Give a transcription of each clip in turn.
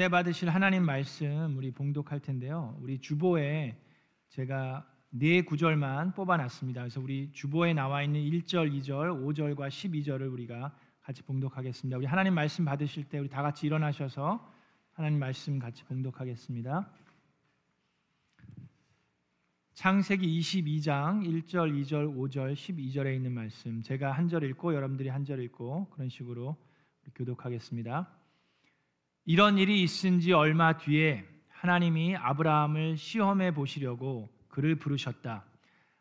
은혜 받으실 하나님 말씀 우리 봉독할 텐데요. 우리 주보에 제가 네 구절만 뽑아놨습니다. 그래서 우리 주보에 나와 있는 1절, 2절, 5절과 12절을 우리가 같이 봉독하겠습니다. 우리 하나님 말씀 받으실 때 우리 다 같이 일어나셔서 하나님 말씀 같이 봉독하겠습니다. 창세기 22장 1절, 2절, 5절, 12절에 있는 말씀 제가 한 절 읽고 여러분들이 한 절 읽고 그런 식으로 교독하겠습니다. 이런 일이 있은 지 얼마 뒤에 하나님이 아브라함을 시험해 보시려고 그를 부르셨다.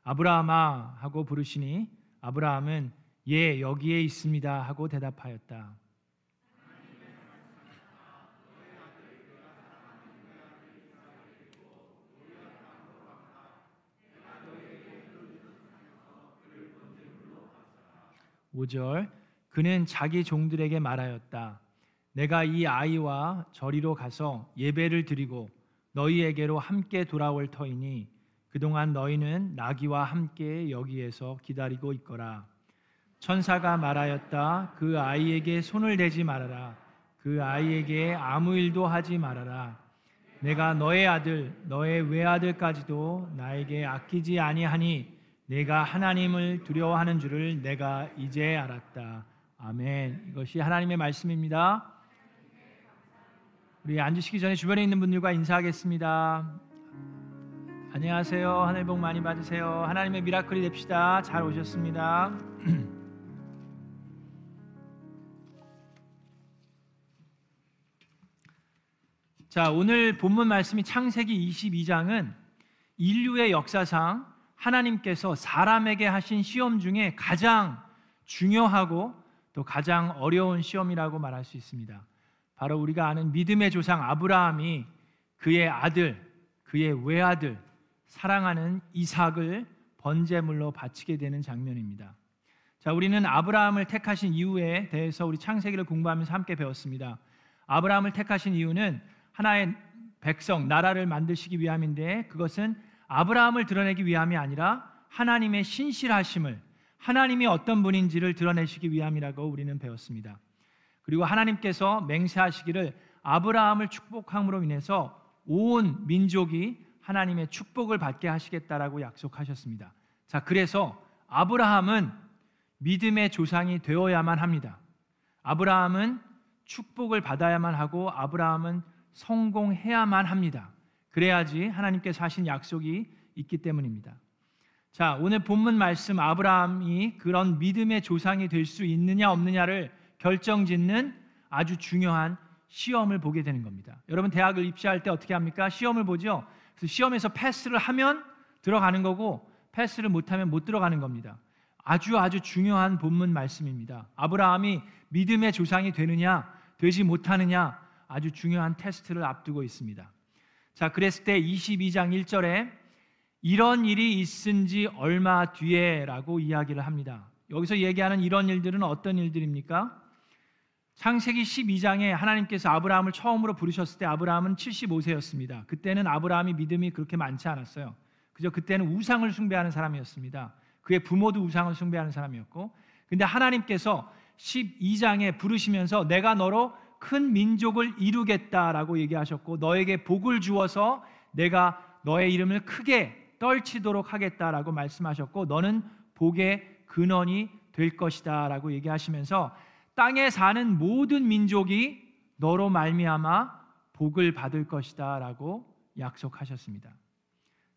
아브라함아 하고 부르시니 아브라함은 예 여기에 있습니다 하고 대답하였다. 오절 그는 자기 종들에게 말하였다. 내가 이 아이와 저리로 가서 예배를 드리고 너희에게로 함께 돌아올 터이니 그동안 너희는 나귀와 함께 여기에서 기다리고 있거라. 천사가 말하였다. 그 아이에게 손을 대지 말아라. 그 아이에게 아무 일도 하지 말아라. 내가 너의 아들, 너의 외아들까지도 나에게 아끼지 아니하니 내가 하나님을 두려워하는 줄을 내가 이제 알았다. 아멘. 이것이 하나님의 말씀입니다. 우리 앉으시기 전에 주변에 있는 분들과 인사하겠습니다. 안녕하세요. 하늘 복 많이 받으세요. 하나님의 미라클이 됩시다. 잘 오셨습니다. 자, 오늘 본문 말씀이 창세기 22장은 인류의 역사상 하나님께서 사람에게 하신 시험 중에 가장 중요하고 또 가장 어려운 시험이라고 말할 수 있습니다. 바로 우리가 아는 믿음의 조상 아브라함이 그의 아들, 그의 외아들, 사랑하는 이삭을 번제물로 바치게 되는 장면입니다. 자, 우리는 아브라함을 택하신 이유에 대해서 우리 창세기를 공부하면서 함께 배웠습니다. 아브라함을 택하신 이유는 하나의 백성, 나라를 만드시기 위함인데 그것은 아브라함을 드러내기 위함이 아니라 하나님의 신실하심을 하나님이 어떤 분인지를 드러내시기 위함이라고 우리는 배웠습니다. 그리고 하나님께서 맹세하시기를 아브라함을 축복함으로 인해서 온 민족이 하나님의 축복을 받게 하시겠다라고 약속하셨습니다. 자, 그래서 아브라함은 믿음의 조상이 되어야만 합니다. 아브라함은 축복을 받아야만 하고 아브라함은 성공해야만 합니다. 그래야지 하나님께서 하신 약속이 있기 때문입니다. 자, 오늘 본문 말씀 아브라함이 그런 믿음의 조상이 될 수 있느냐 없느냐를 결정짓는 아주 중요한 시험을 보게 되는 겁니다. 여러분 대학을 입시할 때 어떻게 합니까? 시험을 보죠. 그래서 시험에서 패스를 하면 들어가는 거고 패스를 못하면 못 들어가는 겁니다. 아주 아주 중요한 본문 말씀입니다. 아브라함이 믿음의 조상이 되느냐 되지 못하느냐 아주 중요한 테스트를 앞두고 있습니다. 자, 그랬을 때 22장 1절에 이런 일이 있은 지 얼마 뒤에라고 이야기를 합니다. 여기서 얘기하는 이런 일들은 어떤 일들입니까? 창세기 12장에 하나님께서 아브라함을 처음으로 부르셨을 때 아브라함은 75세였습니다. 그때는 아브라함이 믿음이 그렇게 많지 않았어요. 그저 그때는 우상을 숭배하는 사람이었습니다. 그의 부모도 우상을 숭배하는 사람이었고, 근데 하나님께서 12장에 부르시면서 내가 너로 큰 민족을 이루겠다라고 얘기하셨고, 너에게 복을 주어서 내가 너의 이름을 크게 떨치도록 하겠다라고 말씀하셨고, 너는 복의 근원이 될 것이다라고 얘기하시면서 땅에 사는 모든 민족이 너로 말미암아 복을 받을 것이다라고 약속하셨습니다.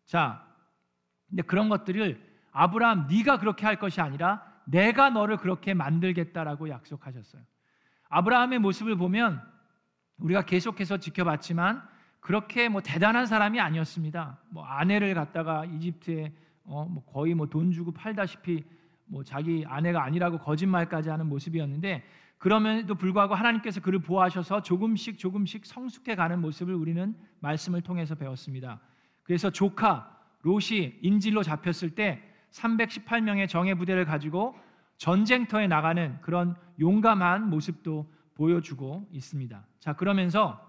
자, 근데 그런 것들을 아브라함 네가 그렇게 할 것이 아니라 내가 너를 그렇게 만들겠다라고 약속하셨어요. 아브라함의 모습을 보면 우리가 계속해서 지켜봤지만 그렇게 뭐 대단한 사람이 아니었습니다. 뭐 아내를 갖다가 이집트에 어, 뭐 거의 뭐 돈 주고 팔다시피 뭐 자기 아내가 아니라고 거짓말까지 하는 모습이었는데 그럼에도 불구하고 하나님께서 그를 보호하셔서 조금씩 조금씩 성숙해 가는 모습을 우리는 말씀을 통해서 배웠습니다. 그래서 조카 롯이 인질로 잡혔을 때 318명의 정예 부대를 가지고 전쟁터에 나가는 그런 용감한 모습도 보여주고 있습니다. 자, 그러면서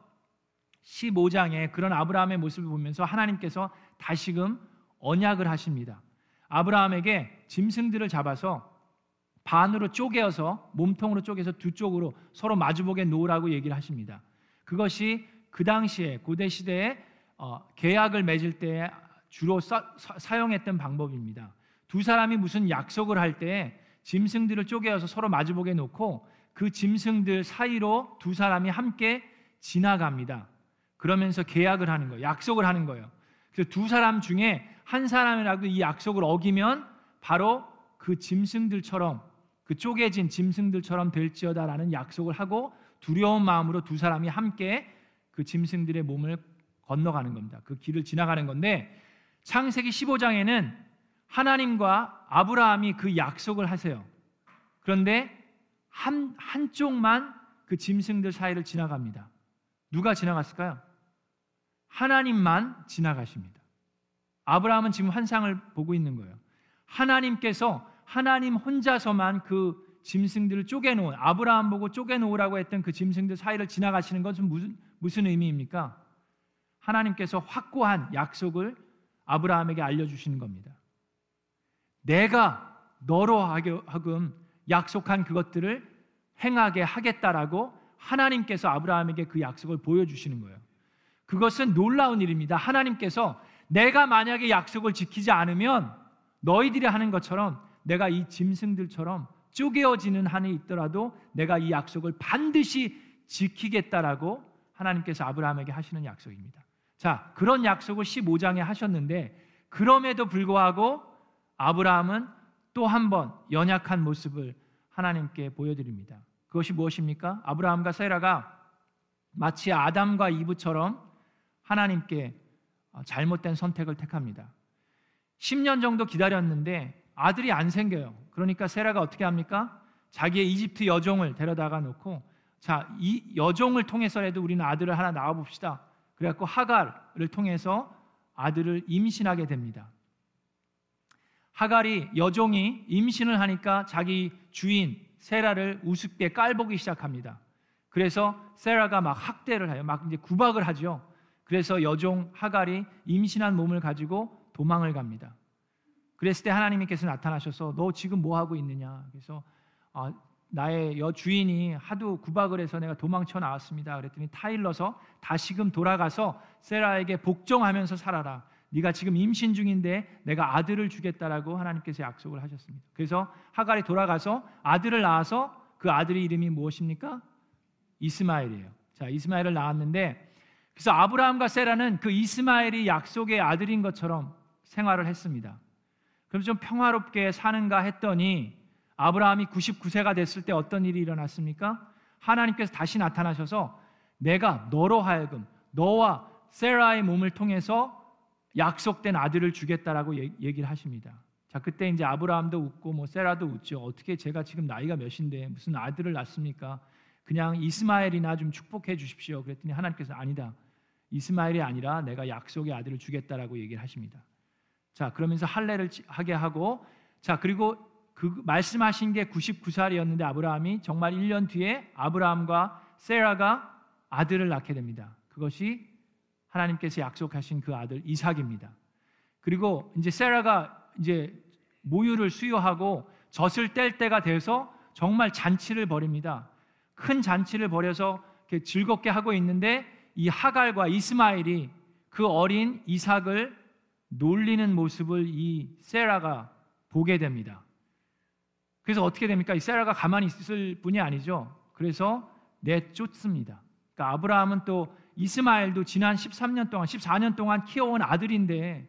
15장에 그런 아브라함의 모습을 보면서 하나님께서 다시금 언약을 하십니다. 아브라함에게 짐승들을 잡아서 반으로 쪼개어서 몸통으로 쪼개서 두 쪽으로 서로 마주보게 놓으라고 얘기를 하십니다. 그것이 그 당시에 고대 시대에 어, 계약을 맺을 때 주로 사, 사, 용했던 방법입니다. 두 사람이 무슨 약속을 할 때 짐승들을 쪼개어서 서로 마주보게 놓고 그 짐승들 사이로 두 사람이 함께 지나갑니다. 그러면서 계약을 하는 거예요. 약속을 하는 거예요. 그래서 두 사람 중에 한 사람이라도 이 약속을 어기면 바로 그 짐승들처럼 그 쪼개진 짐승들처럼 될지어다라는 약속을 하고 두려운 마음으로 두 사람이 함께 그 짐승들의 몸을 건너가는 겁니다. 그 길을 지나가는 건데 창세기 15장에는 하나님과 아브라함이 그 약속을 하세요. 그런데 한 한쪽만 그 짐승들 사이를 지나갑니다. 누가 지나갔을까요? 하나님만 지나가십니다. 아브라함은 지금 환상을 보고 있는 거예요. 하나님께서 하나님 혼자서만 그 짐승들을 쪼개놓은 아브라함 보고 쪼개놓으라고 했던 그 짐승들 사이를 지나가시는 것은 무슨 무슨 의미입니까? 하나님께서 확고한 약속을 아브라함에게 알려주시는 겁니다. 내가 너로 하금 약속한 그것들을 행하게 하겠다라고 하나님께서 아브라함에게 그 약속을 보여주시는 거예요. 그것은 놀라운 일입니다. 하나님께서 내가 만약에 약속을 지키지 않으면 너희들이 하는 것처럼 내가 이 짐승들처럼 쪼개어지는 한이 있더라도 내가 이 약속을 반드시 지키겠다라고 하나님께서 아브라함에게 하시는 약속입니다. 자, 그런 약속을 15장에 하셨는데 그럼에도 불구하고 아브라함은 또 한 번 연약한 모습을 하나님께 보여드립니다. 그것이 무엇입니까? 아브라함과 세라가 마치 아담과 이브처럼 하나님께 잘못된 선택을 택합니다. 10년 정도 기다렸는데 아들이 안 생겨요. 그러니까 세라가 어떻게 합니까? 자기의 이집트 여종을 데려다가 놓고 자, 이 여종을 통해서라도 우리는 아들을 하나 낳아 봅시다. 그래갖고 하갈을 통해서 아들을 임신하게 됩니다. 하갈이 여종이 임신을 하니까 자기 주인 세라를 우습게 깔보기 시작합니다. 그래서 세라가 막 학대를 해요. 막 이제 구박을 하죠. 그래서 여종 하갈이 임신한 몸을 가지고 도망을 갑니다. 그랬을 때 하나님께서 나타나셔서 너 지금 뭐 하고 있느냐? 그래서 아, 나의 여 주인이 하도 구박을 해서 내가 도망쳐 나왔습니다. 그랬더니 타일러서 다시금 돌아가서 세라에게 복종하면서 살아라. 네가 지금 임신 중인데 내가 아들을 주겠다라고 하나님께서 약속을 하셨습니다. 그래서 하갈이 돌아가서 아들을 낳아서 그 아들의 이름이 무엇입니까? 이스마엘이에요. 자, 이스마엘을 낳았는데 그래서 아브라함과 세라는 그 이스마엘이 약속의 아들인 것처럼 생활을 했습니다. 그럼 좀 평화롭게 사는가 했더니 아브라함이 99세가 됐을 때 어떤 일이 일어났습니까? 하나님께서 다시 나타나셔서 내가 너로 하여금 너와 세라의 몸을 통해서 약속된 아들을 주겠다라고 얘기를 하십니다. 자, 그때 이제 아브라함도 웃고 뭐 세라도 웃죠. 어떻게 제가 지금 나이가 몇인데 무슨 아들을 낳습니까? 그냥 이스마엘이나 좀 축복해 주십시오. 그랬더니 하나님께서 아니다. 이스마엘이 아니라 내가 약속의 아들을 주겠다라고 얘기를 하십니다. 자, 그러면서 할례를 하게 하고 자, 그리고 그 말씀하신 게 99살이었는데 아브라함이 정말 1년 뒤에 아브라함과 세라가 아들을 낳게 됩니다. 그것이 하나님께서 약속하신 그 아들 이삭입니다. 그리고 이제 세라가 이제 모유를 수유하고 젖을 뗄 때가 돼서 정말 잔치를 벌입니다. 큰 잔치를 벌여서 즐겁게 하고 있는데 이 하갈과 이스마엘이 그 어린 이삭을 놀리는 모습을 이 세라가 보게 됩니다. 그래서 어떻게 됩니까? 이 세라가 가만히 있을 뿐이 아니죠. 그래서 내쫓습니다. 그러니까 아브라함은 또 이스마엘도 지난 13년 동안, 14년 동안 키워온 아들인데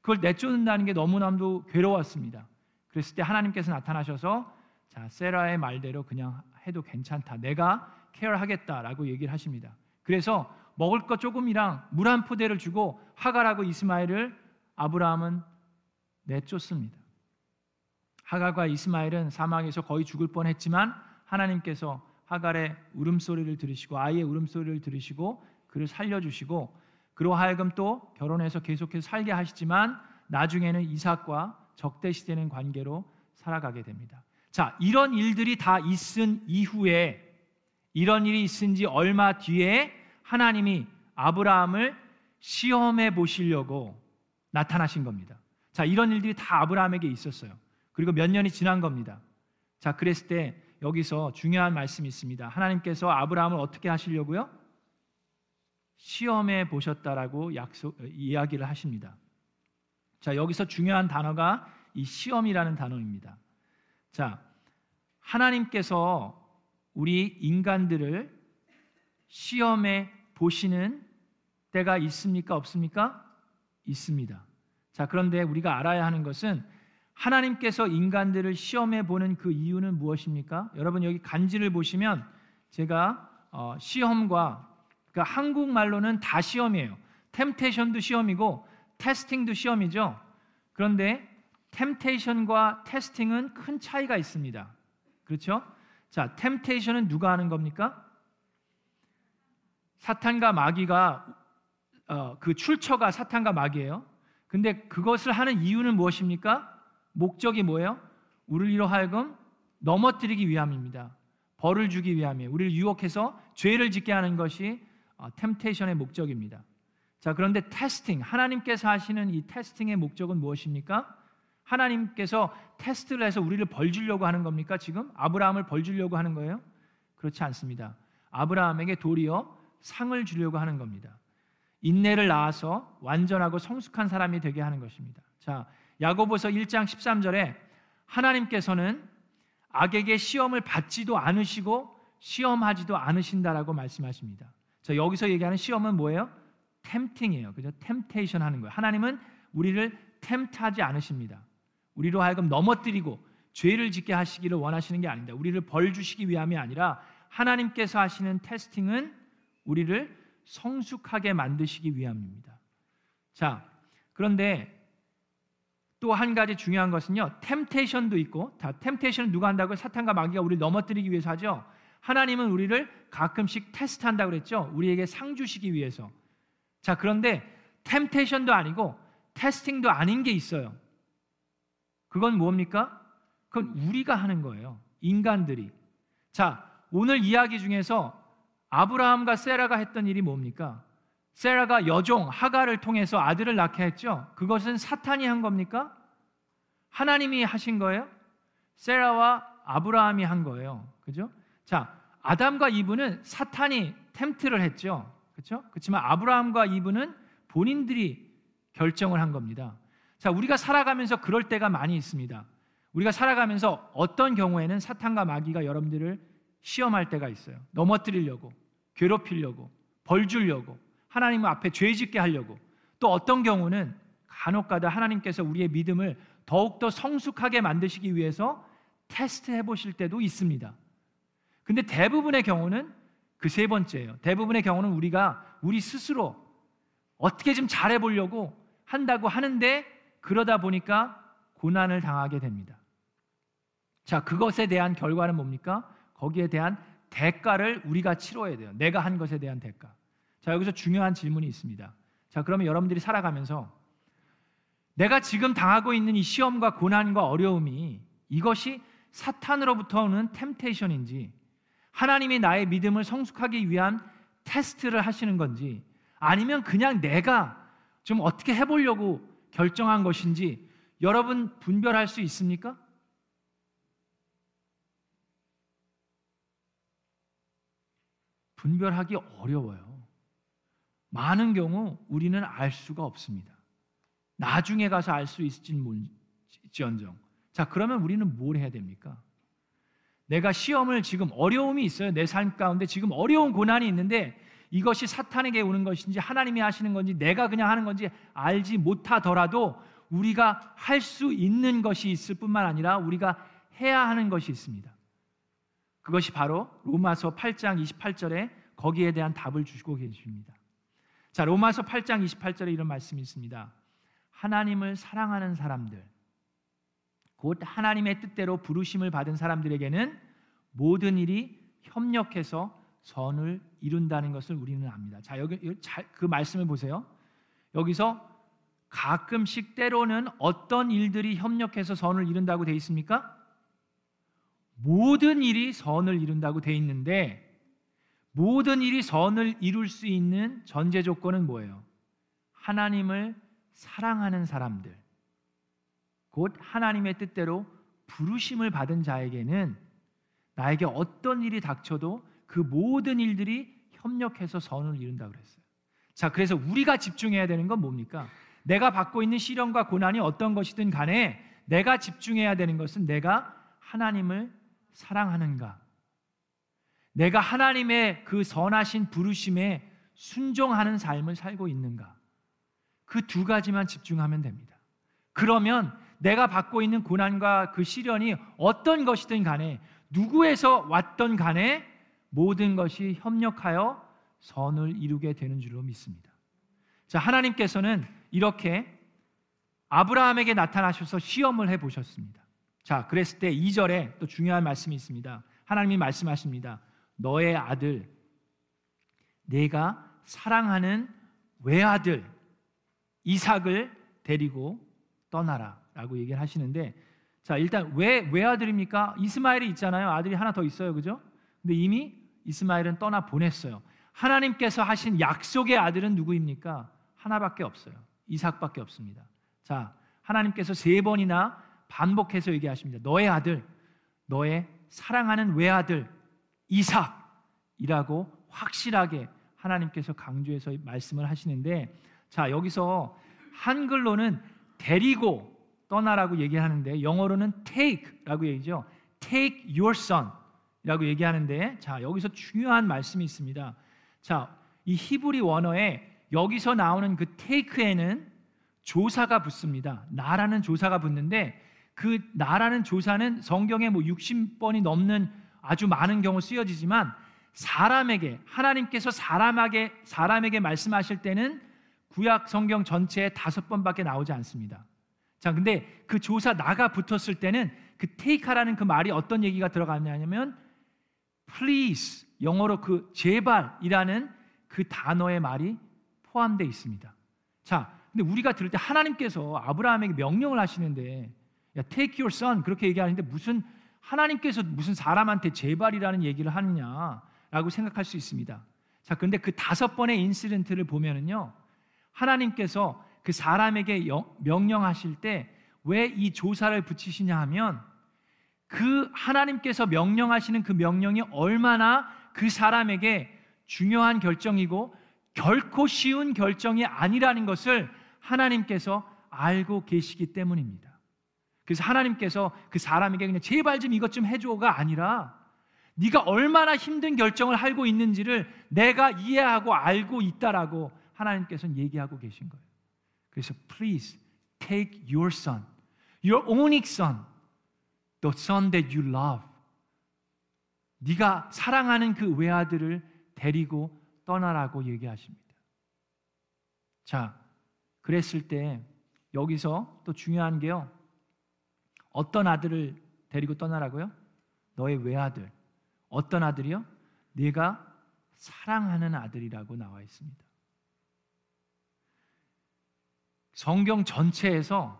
그걸 내쫓는다는 게 너무나도 괴로웠습니다. 그랬을 때 하나님께서 나타나셔서 자, 세라의 말대로 그냥 해도 괜찮다. 내가 케어하겠다라고 얘기를 하십니다. 그래서 먹을 것 조금이랑 물 한 포대를 주고 하갈하고 이스마엘을 아브라함은 내쫓습니다. 하갈과 이스마엘은 사망에서 거의 죽을 뻔했지만 하나님께서 하갈의 울음소리를 들으시고 아이의 울음소리를 들으시고 그를 살려주시고 그로 하여금 또 결혼해서 계속해서 살게 하시지만 나중에는 이삭과 적대시되는 관계로 살아가게 됩니다. 자, 이런 일들이 다 있은 이후에 이런 일이 있은 지 얼마 뒤에 하나님이 아브라함을 시험해 보시려고 나타나신 겁니다. 자, 이런 일들이 다 아브라함에게 있었어요. 그리고 몇 년이 지난 겁니다. 자, 그랬을 때 여기서 중요한 말씀이 있습니다. 하나님께서 아브라함을 어떻게 하시려고요? 시험해 보셨다라고 약속 이야기를 하십니다. 자, 여기서 중요한 단어가 이 시험이라는 단어입니다. 자, 하나님께서 우리 인간들을 시험해 보시는 때가 있습니까? 없습니까? 있습니다. 자, 그런데 우리가 알아야 하는 것은 하나님께서 인간들을 시험해 보는 그 이유는 무엇입니까? 여러분 여기 간지를 보시면 제가 어, 시험과 그러니까 한국말로는 다 시험이에요. 템테이션도 시험이고 테스팅도 시험이죠. 그런데 템테이션과 테스팅은 큰 차이가 있습니다. 그렇죠? 자, 템테이션은 누가 하는 겁니까? 사탄과 마귀가 어, 그 출처가 사탄과 마귀예요. 근데 그것을 하는 이유는 무엇입니까? 목적이 뭐예요? 우리로 하여금 넘어뜨리기 위함입니다. 벌을 주기 위함이에요. 우리를 유혹해서 죄를 짓게 하는 것이 템테이션의 어, 목적입니다. 자, 그런데 테스팅, 하나님께서 하시는 이 테스팅의 목적은 무엇입니까? 하나님께서 테스트를 해서 우리를 벌 주려고 하는 겁니까? 지금 아브라함을 벌 주려고 하는 거예요? 그렇지 않습니다. 아브라함에게 도리어 상을 주려고 하는 겁니다. 인내를 낳아서 완전하고 성숙한 사람이 되게 하는 것입니다. 자, 야고보서 1장 13절에 하나님께서는 악에게 시험을 받지도 않으시고 시험하지도 않으신다라고 말씀하십니다. 자, 여기서 얘기하는 시험은 뭐예요? 템팅이에요. 그죠? 템테이션 하는 거예요. 하나님은 우리를 템트하지 않으십니다. 우리로 하여금 넘어뜨리고 죄를 짓게 하시기를 원하시는 게 아닙니다. 우리를 벌 주시기 위함이 아니라 하나님께서 하시는 테스팅은 우리를 성숙하게 만드시기 위함입니다. 자, 그런데 또 한 가지 중요한 것은요. 템테이션도 있고 다 템테이션은 누가 한다고요? 사탄과 마귀가 우리를 넘어뜨리기 위해서 하죠. 하나님은 우리를 가끔씩 테스트한다고 그랬죠. 우리에게 상 주시기 위해서. 자, 그런데 템테이션도 아니고 테스팅도 아닌 게 있어요. 그건 뭡니까? 그건 우리가 하는 거예요. 인간들이. 자, 오늘 이야기 중에서 아브라함과 세라가 했던 일이 뭡니까? 세라가 여종 하가를 통해서 아들을 낳게 했죠. 그것은 사탄이 한 겁니까? 하나님이 하신 거예요? 세라와 아브라함이 한 거예요. 그죠? 자, 아담과 이브는 사탄이 템트를 했죠. 그렇죠? 그렇지만 아브라함과 이브는 본인들이 결정을 한 겁니다. 자, 우리가 살아가면서 그럴 때가 많이 있습니다. 우리가 살아가면서 어떤 경우에는 사탄과 마귀가 여러분들을 시험할 때가 있어요. 넘어뜨리려고, 괴롭히려고, 벌 주려고, 하나님 앞에 죄 짓게 하려고. 또 어떤 경우는 간혹가다 하나님께서 우리의 믿음을 더욱더 성숙하게 만드시기 위해서 테스트 해 보실 때도 있습니다. 근데 대부분의 경우는 그 세 번째예요. 대부분의 경우는 우리가 우리 스스로 어떻게 좀 잘해 보려고 한다고 하는데 그러다 보니까 고난을 당하게 됩니다. 자, 그것에 대한 결과는 뭡니까? 거기에 대한 대가를 우리가 치러야 돼요. 내가 한 것에 대한 대가. 자, 여기서 중요한 질문이 있습니다. 자, 그러면 여러분들이 살아가면서 내가 지금 당하고 있는 이 시험과 고난과 어려움이 이것이 사탄으로부터 오는 템테이션인지 하나님이 나의 믿음을 성숙하기 위한 테스트를 하시는 건지 아니면 그냥 내가 좀 어떻게 해보려고 결정한 것인지 여러분 분별할 수 있습니까? 분별하기 어려워요. 많은 경우 우리는 알 수가 없습니다. 나중에 가서 알 수 있을지언정. 자, 그러면 우리는 뭘 해야 됩니까? 내가 시험을 지금 어려움이 있어요. 내 삶 가운데 지금 어려운 고난이 있는데 이것이 사탄에게 오는 것인지 하나님이 하시는 건지 내가 그냥 하는 건지 알지 못하더라도 우리가 할 수 있는 것이 있을 뿐만 아니라 우리가 해야 하는 것이 있습니다. 그것이 바로 로마서 8장 28절에 거기에 대한 답을 주시고 계십니다. 자, 로마서 8장 28절에 이런 말씀이 있습니다. 하나님을 사랑하는 사람들, 곧 하나님의 뜻대로 부르심을 받은 사람들에게는 모든 일이 협력해서 선을 이룬다는 것을 우리는 압니다. 자, 여기 그 말씀을 보세요. 여기서 가끔씩 때로는 어떤 일들이 협력해서 선을 이룬다고 돼 있습니까? 모든 일이 선을 이룬다고 돼 있는데 모든 일이 선을 이룰 수 있는 전제 조건은 뭐예요? 하나님을 사랑하는 사람들, 곧 하나님의 뜻대로 부르심을 받은 자에게는 나에게 어떤 일이 닥쳐도 그 모든 일들이 협력해서 선을 이룬다 그랬어요. 자, 그래서 우리가 집중해야 되는 건 뭡니까? 내가 받고 있는 시련과 고난이 어떤 것이든 간에 내가 집중해야 되는 것은 내가 하나님을 사랑하는가? 내가 하나님의 그 선하신 부르심에 순종하는 삶을 살고 있는가? 그 두 가지만 집중하면 됩니다. 그러면 내가 받고 있는 고난과 그 시련이 어떤 것이든 간에 누구에서 왔던 간에 모든 것이 협력하여 선을 이루게 되는 줄로 믿습니다. 자, 하나님께서는 이렇게 아브라함에게 나타나셔서 시험을 해 보셨습니다. 자, 그랬을 때 2절에 또 중요한 말씀이 있습니다. 하나님이 말씀하십니다. 너의 아들 내가 사랑하는 외아들 이삭을 데리고 떠나라 라고 얘기를 하시는데 자, 일단 왜 외아들입니까? 이스마엘이 있잖아요. 아들이 하나 더 있어요. 그죠? 근데 이미 이스마엘은 떠나 보냈어요. 하나님께서 하신 약속의 아들은 누구입니까? 하나밖에 없어요. 이삭밖에 없습니다. 자, 하나님께서 세 번이나 반복해서 얘기하십니다. 너의 아들, 너의 사랑하는 외아들 이삭이라고 확실하게 하나님께서 강조해서 말씀을 하시는데 자, 여기서 한글로는 데리고 떠나라고 얘기하는데 영어로는 take라고 얘기죠. take your son이라고 얘기하는데 자, 여기서 중요한 말씀이 있습니다. 자, 이 히브리 원어에 여기서 나오는 그 take에는 조사가 붙습니다. 나라는 조사가 붙는데 그 나라는 조사는 성경에 뭐 60번이 넘는 아주 많은 경우 쓰여지지만 사람에게 하나님께서 사람에게 사람에게 말씀하실 때는 구약 성경 전체에 다섯 번밖에 나오지 않습니다. 자, 근데 그 조사 나가 붙었을 때는 그 take하라는 그 말이 어떤 얘기가 들어가냐면 please 영어로 그 제발이라는 그 단어의 말이 포함되어 있습니다. 자, 근데 우리가 들을 때 하나님께서 아브라함에게 명령을 하시는데 야, take your son 그렇게 얘기하는데 무슨 하나님께서 무슨 사람한테 제발이라는 얘기를 하느냐라고 생각할 수 있습니다. 자, 그런데 그 다섯 번의 인시덴트를 보면은요. 하나님께서 그 사람에게 명령하실 때 왜 이 조사를 붙이시냐 하면 그 하나님께서 명령하시는 그 명령이 얼마나 그 사람에게 중요한 결정이고 결코 쉬운 결정이 아니라는 것을 하나님께서 알고 계시기 때문입니다. 그래서 하나님께서 그 사람에게 그냥 제발 좀 이것 좀 해줘가 아니라 네가 얼마나 힘든 결정을 하고 있는지를 내가 이해하고 알고 있다라고 하나님께서는 얘기하고 계신 거예요. 그래서 please take your son, your only son, the son that you love. 네가 사랑하는 그 외아들을 데리고 떠나라고 얘기하십니다. 자, 그랬을 때 여기서 또 중요한 게요. 어떤 아들을 데리고 떠나라고요? 너의 외아들. 어떤 아들이요? 네가 사랑하는 아들이라고 나와 있습니다. 성경 전체에서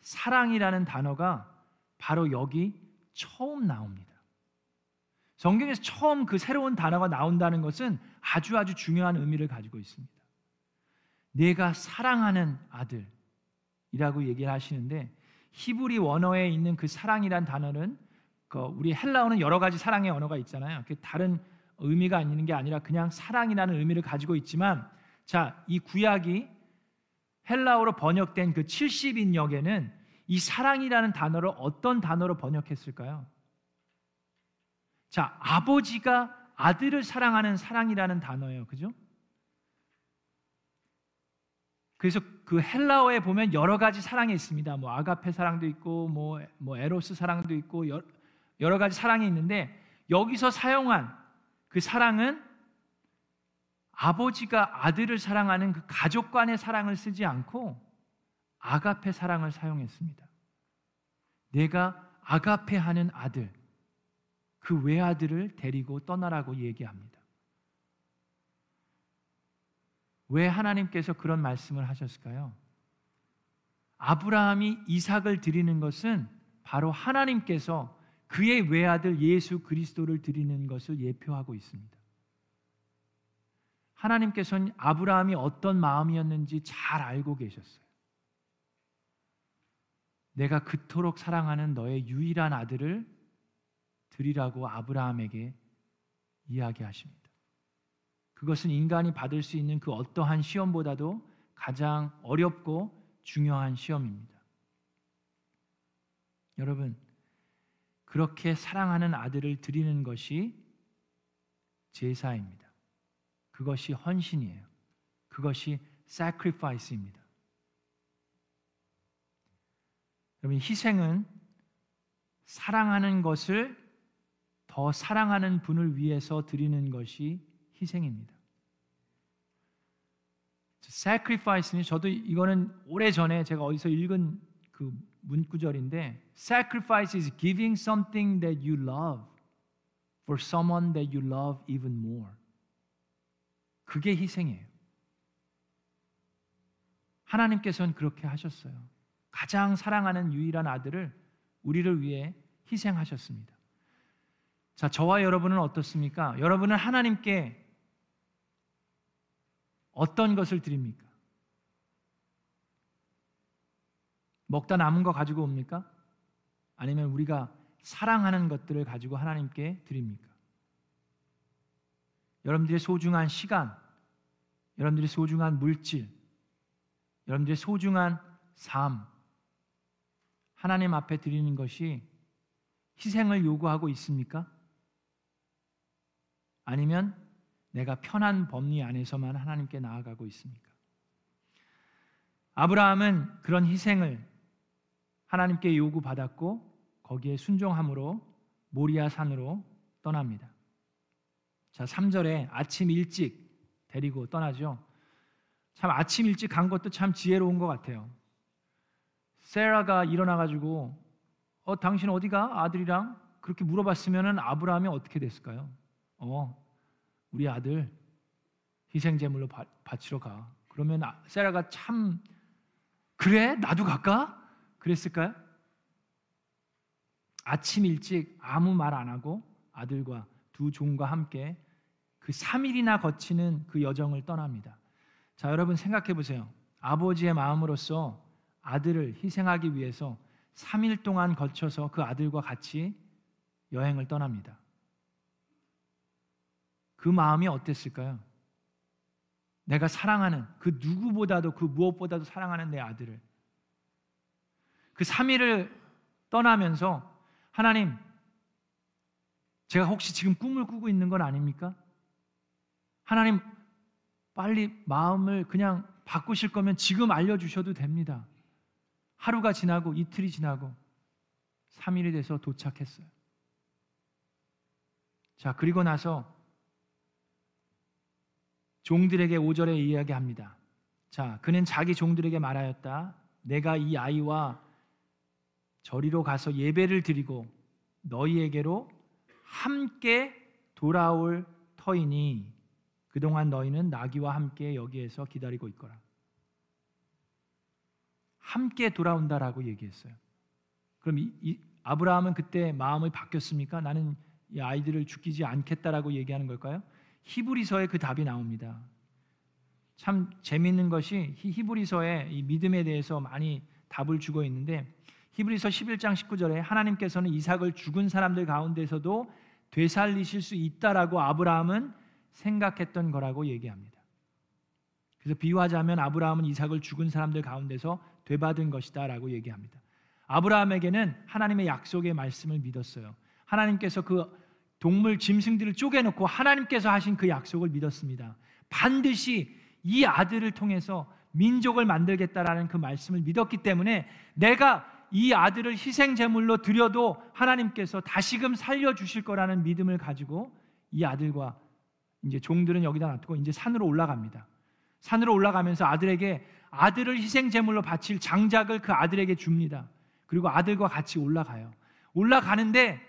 사랑이라는 단어가 바로 여기 처음 나옵니다. 성경에서 처음 그 새로운 단어가 나온다는 것은 아주 아주 중요한 의미를 가지고 있습니다. 내가 사랑하는 아들이라고 얘기를 하시는데 히브리 원어에 있는 그 사랑이란 단어는 그 우리 헬라어는 여러 가지 사랑의 언어가 있잖아요. 그 다른 의미가 있는 게 아니라 그냥 사랑이라는 의미를 가지고 있지만 자, 이 구약이 헬라어로 번역된 그 70인역에는 이 사랑이라는 단어를 어떤 단어로 번역했을까요? 자, 아버지가 아들을 사랑하는 사랑이라는 단어예요. 그죠? 그래서 그 헬라어에 보면 여러 가지 사랑이 있습니다. 뭐 아가페 사랑도 있고 뭐, 뭐 에로스 사랑도 있고 여러, 여러 가지 사랑이 있는데 여기서 사용한 그 사랑은 아버지가 아들을 사랑하는 그 가족 간의 사랑을 쓰지 않고 아가페 사랑을 사용했습니다. 내가 아가페 하는 아들, 그 외아들을 데리고 떠나라고 얘기합니다. 왜 하나님께서 그런 말씀을 하셨을까요? 아브라함이 이삭을 드리는 것은 바로 하나님께서 그의 외아들 예수 그리스도를 드리는 것을 예표하고 있습니다. 하나님께서는 아브라함이 어떤 마음이었는지 잘 알고 계셨어요. 내가 그토록 사랑하는 너의 유일한 아들을 드리라고 아브라함에게 이야기하십니다. 그것은 인간이 받을 수 있는 그 어떠한 시험보다도 가장 어렵고 중요한 시험입니다. 여러분, 그렇게 사랑하는 아들을 드리는 것이 제사입니다. 그것이 헌신이에요. 그것이 sacrifice입니다. 여러분, 희생은 사랑하는 것을 더 사랑하는 분을 위해서 드리는 것이 희생입니다. sacrifice는 저도 이거는 오래 전에 제가 어디서 읽은 그 문구절인데 sacrifice is giving something that you love for someone that you love even more. 그게 희생이에요. 하나님께서는 그렇게 하셨어요. 가장 사랑하는 유일한 아들을 우리를 위해 희생하셨습니다. 자, 저와 여러분은 어떻습니까? 여러분은 하나님께 어떤 것을 드립니까? 먹다 남은 거 가지고 옵니까? 아니면 우리가 사랑하는 것들을 가지고 하나님께 드립니까? 여러분들의 소중한 시간, 여러분들의 소중한 물질, 여러분들의 소중한 삶, 하나님 앞에 드리는 것이 희생을 요구하고 있습니까? 아니면 내가 편한 법리 안에서만 하나님께 나아가고 있습니까? 아브라함은 그런 희생을 하나님께 요구받았고 거기에 순종함으로 모리아 산으로 떠납니다. 자, 3절에 아침 일찍 데리고 떠나죠. 참 아침 일찍 간 것도 참 지혜로운 것 같아요. 세라가 일어나 가지고 어 당신 어디가 아들이랑 그렇게 물어봤으면은 아브라함이 어떻게 됐을까요? 어 우리 아들 희생 제물로 바치러 가. 그러면 아, 세라가 참 그래 나도 갈까? 그랬을까요? 아침 일찍 아무 말 안 하고 아들과 두 종과 함께 그 3일이나 거치는 그 여정을 떠납니다. 자, 여러분 생각해 보세요. 아버지의 마음으로서 아들을 희생하기 위해서 3일 동안 거쳐서 그 아들과 같이 여행을 떠납니다. 그 마음이 어땠을까요? 내가 사랑하는 그 누구보다도 그 무엇보다도 사랑하는 내 아들을 그 3일을 떠나면서 하나님 제가 혹시 지금 꿈을 꾸고 있는 건 아닙니까? 하나님 빨리 마음을 그냥 바꾸실 거면 지금 알려 주셔도 됩니다. 하루가 지나고 이틀이 지나고 3일이 돼서 도착했어요. 자, 그리고 나서 종들에게 5절에 이야기합니다. 자, 그는 자기 종들에게 말하였다. 내가 이 아이와 저리로 가서 예배를 드리고 너희에게로 함께 돌아올 터이니 그동안 너희는 나귀와 함께 여기에서 기다리고 있거라. 함께 돌아온다라고 얘기했어요. 그럼 이, 이, 아브라함은 그때 마음이 바뀌었습니까? 나는 이 아이들을 죽이지 않겠다라고 얘기하는 걸까요? 히브리서에 그 답이 나옵니다. 참 재미있는 것이 히브리서에 이 믿음에 대해서 많이 답을 주고 있는데 히브리서 11장 19절에 하나님께서는 이삭을 죽은 사람들 가운데서도 되살리실 수 있다라고 아브라함은 생각했던 거라고 얘기합니다. 그래서 비유하자면 아브라함은 이삭을 죽은 사람들 가운데서 되받은 것이다라고 얘기합니다. 아브라함에게는 하나님의 약속의 말씀을 믿었어요. 하나님께서 그 동물 짐승들을 쪼개놓고 하나님께서 하신 그 약속을 믿었습니다. 반드시 이 아들을 통해서 민족을 만들겠다라는 그 말씀을 믿었기 때문에 내가 이 아들을 희생 제물로 드려도 하나님께서 다시금 살려 주실 거라는 믿음을 가지고 이 아들과 이제 종들은 여기다 놔두고 이제 산으로 올라갑니다. 산으로 올라가면서 아들에게 아들을 희생 제물로 바칠 장작을 그 아들에게 줍니다. 그리고 아들과 같이 올라가요. 올라가는데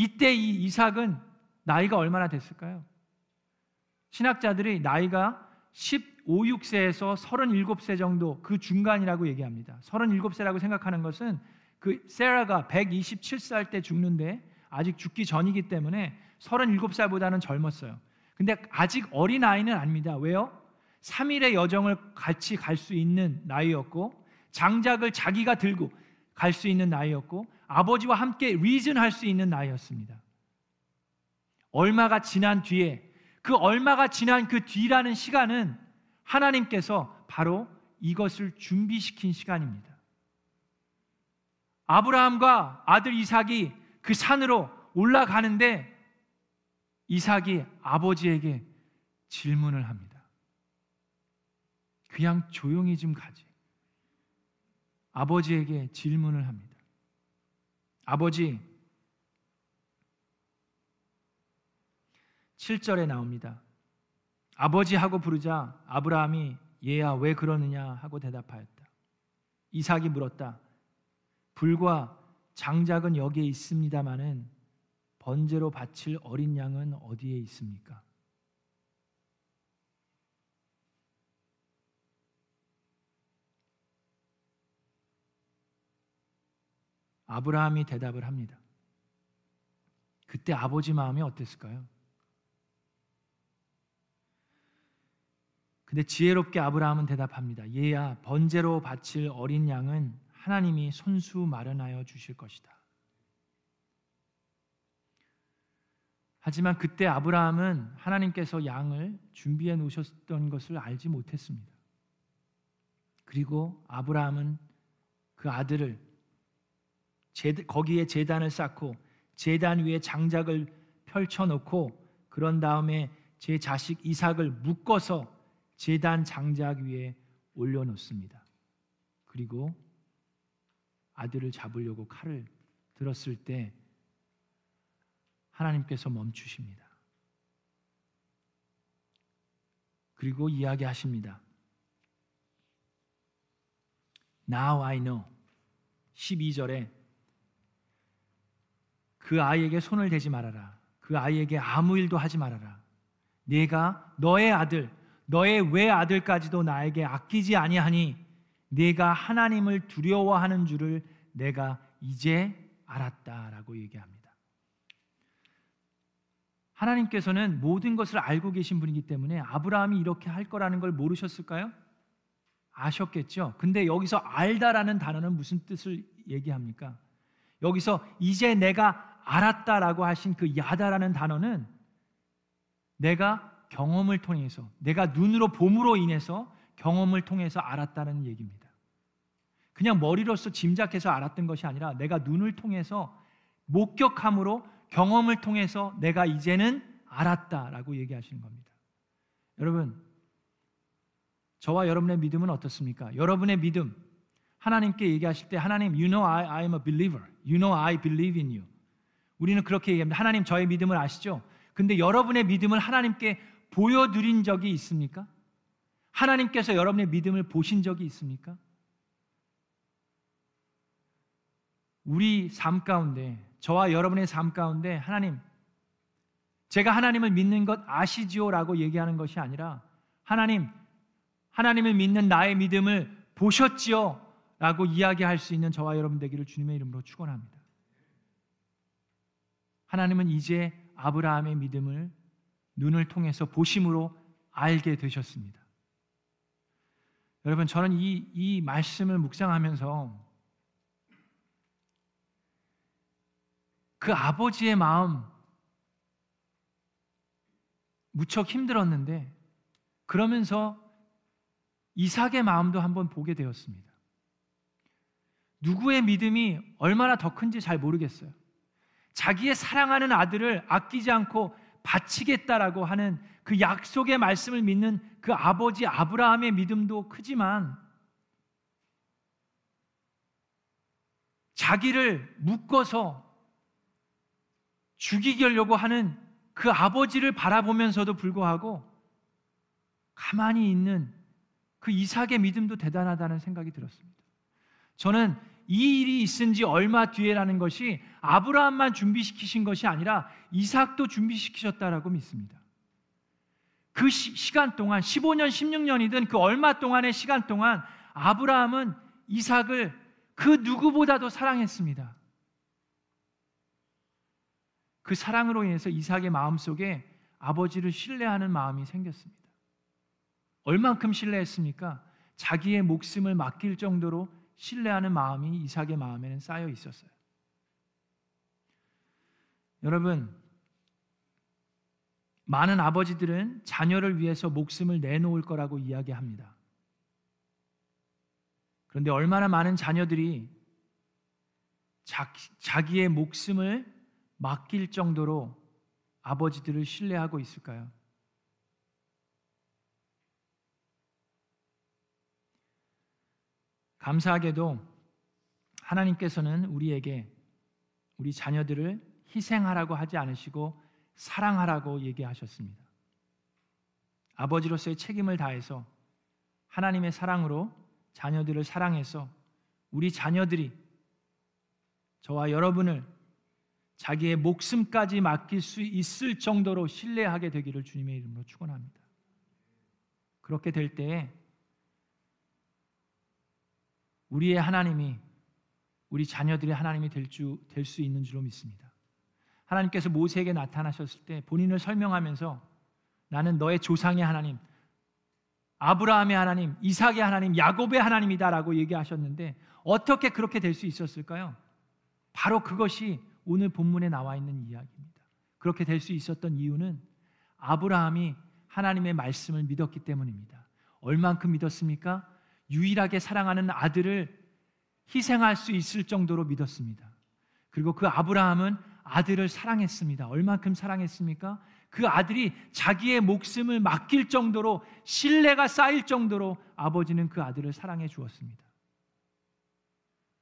이때 이 이삭은 나이가 얼마나 됐을까요? 신학자들이 나이가 15, 6세에서 37세 정도 그 중간이라고 얘기합니다. 37세라고 생각하는 것은 그 세라가 127살 때 죽는데 아직 죽기 전이기 때문에 37살보다는 젊었어요. 근데 아직 어린 아이는 아닙니다. 왜요? 3일의 여정을 같이 갈 수 있는 나이였고 장작을 자기가 들고 갈 수 있는 나이였고 아버지와 함께 리즌할 수 있는 나이였습니다. 얼마가 지난 뒤에 그 얼마가 지난 그 뒤라는 시간은 하나님께서 바로 이것을 준비시킨 시간입니다. 아브라함과 아들 이삭이 그 산으로 올라가는데 이삭이 아버지에게 질문을 합니다. 그냥 조용히 좀 가지. 아버지에게 질문을 합니다. 아버지, 7절에 나옵니다. 아버지 하고 부르자 아브라함이 얘야 왜 그러느냐 하고 대답하였다. 이삭이 물었다. 불과 장작은 여기에 있습니다마는 번제로 바칠 어린 양은 어디에 있습니까? 아브라함이 대답을 합니다. 그때 아버지 마음이 어땠을까요? 근데 지혜롭게 아브라함은 대답합니다. 얘야, 번제로 바칠 어린 양은 하나님이 손수 마련하여 주실 것이다. 하지만 그때 아브라함은 하나님께서 양을 준비해 놓으셨던 것을 알지 못했습니다. 그리고 아브라함은 그 아들을 거기에 재단을 쌓고 재단 위에 장작을 펼쳐 놓고 그런 다음에 제 자식 이삭을 묶어서 재단 장작 위에 올려 놓습니다. 그리고 아들을 잡으려고 칼을 들었을 때 하나님께서 멈추십니다. 그리고 이야기하십니다. Now I know. 12절에 그 아이에게 손을 대지 말아라. 그 아이에게 아무 일도 하지 말아라. 내가 너의 아들 너의 외아들까지도 나에게 아끼지 아니하니 네가 하나님을 두려워하는 줄을 내가 이제 알았다라고 얘기합니다. 하나님께서는 모든 것을 알고 계신 분이기 때문에 아브라함이 이렇게 할 거라는 걸 모르셨을까요? 아셨겠죠. 근데 여기서 알다라는 단어는 무슨 뜻을 얘기합니까? 여기서 이제 내가 알았다라고 하신 그 야다라는 단어는 내가 경험을 통해서 내가 눈으로 봄으로 인해서 경험을 통해서 알았다는 얘기입니다. 그냥 머리로서 짐작해서 알았던 것이 아니라 내가 눈을 통해서 목격함으로 경험을 통해서 내가 이제는 알았다라고 얘기하시는 겁니다. 여러분, 저와 여러분의 믿음은 어떻습니까? 여러분의 믿음, 하나님께 얘기하실 때 하나님, you know I, I am a believer. You know I believe in you. 우리는 그렇게 얘기합니다. 하나님 저의 믿음을 아시죠? 근데 여러분의 믿음을 하나님께 보여드린 적이 있습니까? 하나님께서 여러분의 믿음을 보신 적이 있습니까? 우리 삶 가운데, 저와 여러분의 삶 가운데 하나님, 제가 하나님을 믿는 것 아시지요? 라고 얘기하는 것이 아니라 하나님, 하나님을 믿는 나의 믿음을 보셨지요? 라고 이야기할 수 있는 저와 여러분 되기를 주님의 이름으로 축원합니다. 하나님은 이제 아브라함의 믿음을 눈을 통해서 보심으로 알게 되셨습니다. 여러분, 저는 이, 이 말씀을 묵상하면서 그 아버지의 마음 무척 힘들었는데 그러면서 이삭의 마음도 한번 보게 되었습니다. 누구의 믿음이 얼마나 더 큰지 잘 모르겠어요. 자기의 사랑하는 아들을 아끼지 않고 바치겠다라고 하는 그 약속의 말씀을 믿는 그 아버지 아브라함의 믿음도 크지만 자기를 묶어서 죽이려고 하는 그 아버지를 바라보면서도 불구하고 가만히 있는 그 이삭의 믿음도 대단하다는 생각이 들었습니다. 저는 이 일이 있은 지 얼마 뒤에라는 것이 아브라함만 준비시키신 것이 아니라 이삭도 준비시키셨다라고 믿습니다. 그 시, 간 동안 15년, 16년이든 그 얼마 동안의 시간 동안 아브라함은 이삭을 그 누구보다도 사랑했습니다. 그 사랑으로 인해서 이삭의 마음속에 아버지를 신뢰하는 마음이 생겼습니다. 얼만큼 신뢰했습니까? 자기의 목숨을 맡길 정도로 신뢰하는 마음이 이삭의 마음에는 쌓여 있었어요. 많은 아버지들은 자녀를 위해서 목숨을 내놓을 거라고 이야기합니다. 그런데 얼마나 많은 자녀들이 자기의 목숨을 맡길 정도로 아버지들을 신뢰하고 있을까요? 감사하게도 하나님께서는 우리에게 우리 자녀들을 희생하라고 하지 않으시고 사랑하라고 얘기하셨습니다. 아버지로서의 책임을 다해서 하나님의 사랑으로 자녀들을 사랑해서 우리 자녀들이 저와 여러분을 자기의 목숨까지 맡길 수 있을 정도로 신뢰하게 되기를 주님의 이름으로 축원합니다. 그렇게 될 때에 우리의 하나님이 우리 자녀들의 하나님이 될수 있는 줄로 믿습니다. 하나님께서 모세에게 나타나셨을 때 본인을 설명하면서 나는 너의 조상의 하나님, 아브라함의 하나님, 이삭의 하나님, 야곱의 하나님이다라고 얘기하셨는데 어떻게 그렇게 될 수 있었을까요? 바로 그것이 오늘 본문에 나와 있는 이야기입니다. 그렇게 될 수 있었던 이유는 아브라함이 하나님의 말씀을 믿었기 때문입니다. 얼만큼 믿었습니까? 유일하게 사랑하는 아들을 희생할 수 있을 정도로 믿었습니다. 그리고 그 아브라함은 아들을 사랑했습니다. 얼만큼 사랑했습니까? 그 아들이 자기의 목숨을 맡길 정도로 신뢰가 쌓일 정도로 아버지는 그 아들을 사랑해 주었습니다.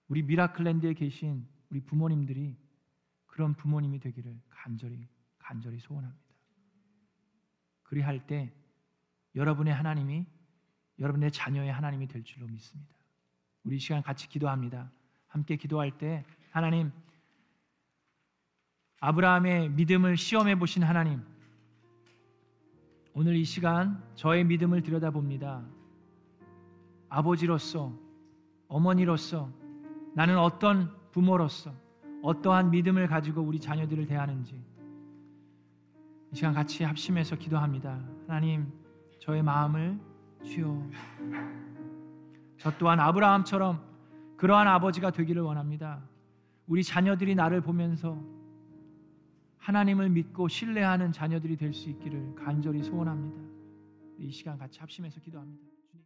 우리 미라클랜드에 계신 우리 부모님들이 그런 부모님이 되기를 간절히 간절히 소원합니다. 그리할 때 여러분의 하나님이 여러분의 자녀의 하나님이 될 줄로 믿습니다. 우리 시간 같이 기도합니다. 함께 기도할 때 하나님 아브라함의 믿음을 시험해 보신 하나님 오늘 이 시간 저의 믿음을 들여다봅니다. 아버지로서 어머니로서 나는 어떤 부모로서 어떠한 믿음을 가지고 우리 자녀들을 대하는지 이 시간 같이 합심해서 기도합니다. 하나님, 저의 마음을 주여. 저 또한 아브라함처럼 그러한 아버지가 되기를 원합니다. 우리 자녀들이 나를 보면서 하나님을 믿고 신뢰하는 자녀들이 될 수 있기를 간절히 소원합니다. 이 시간 같이 합심해서 기도합니다.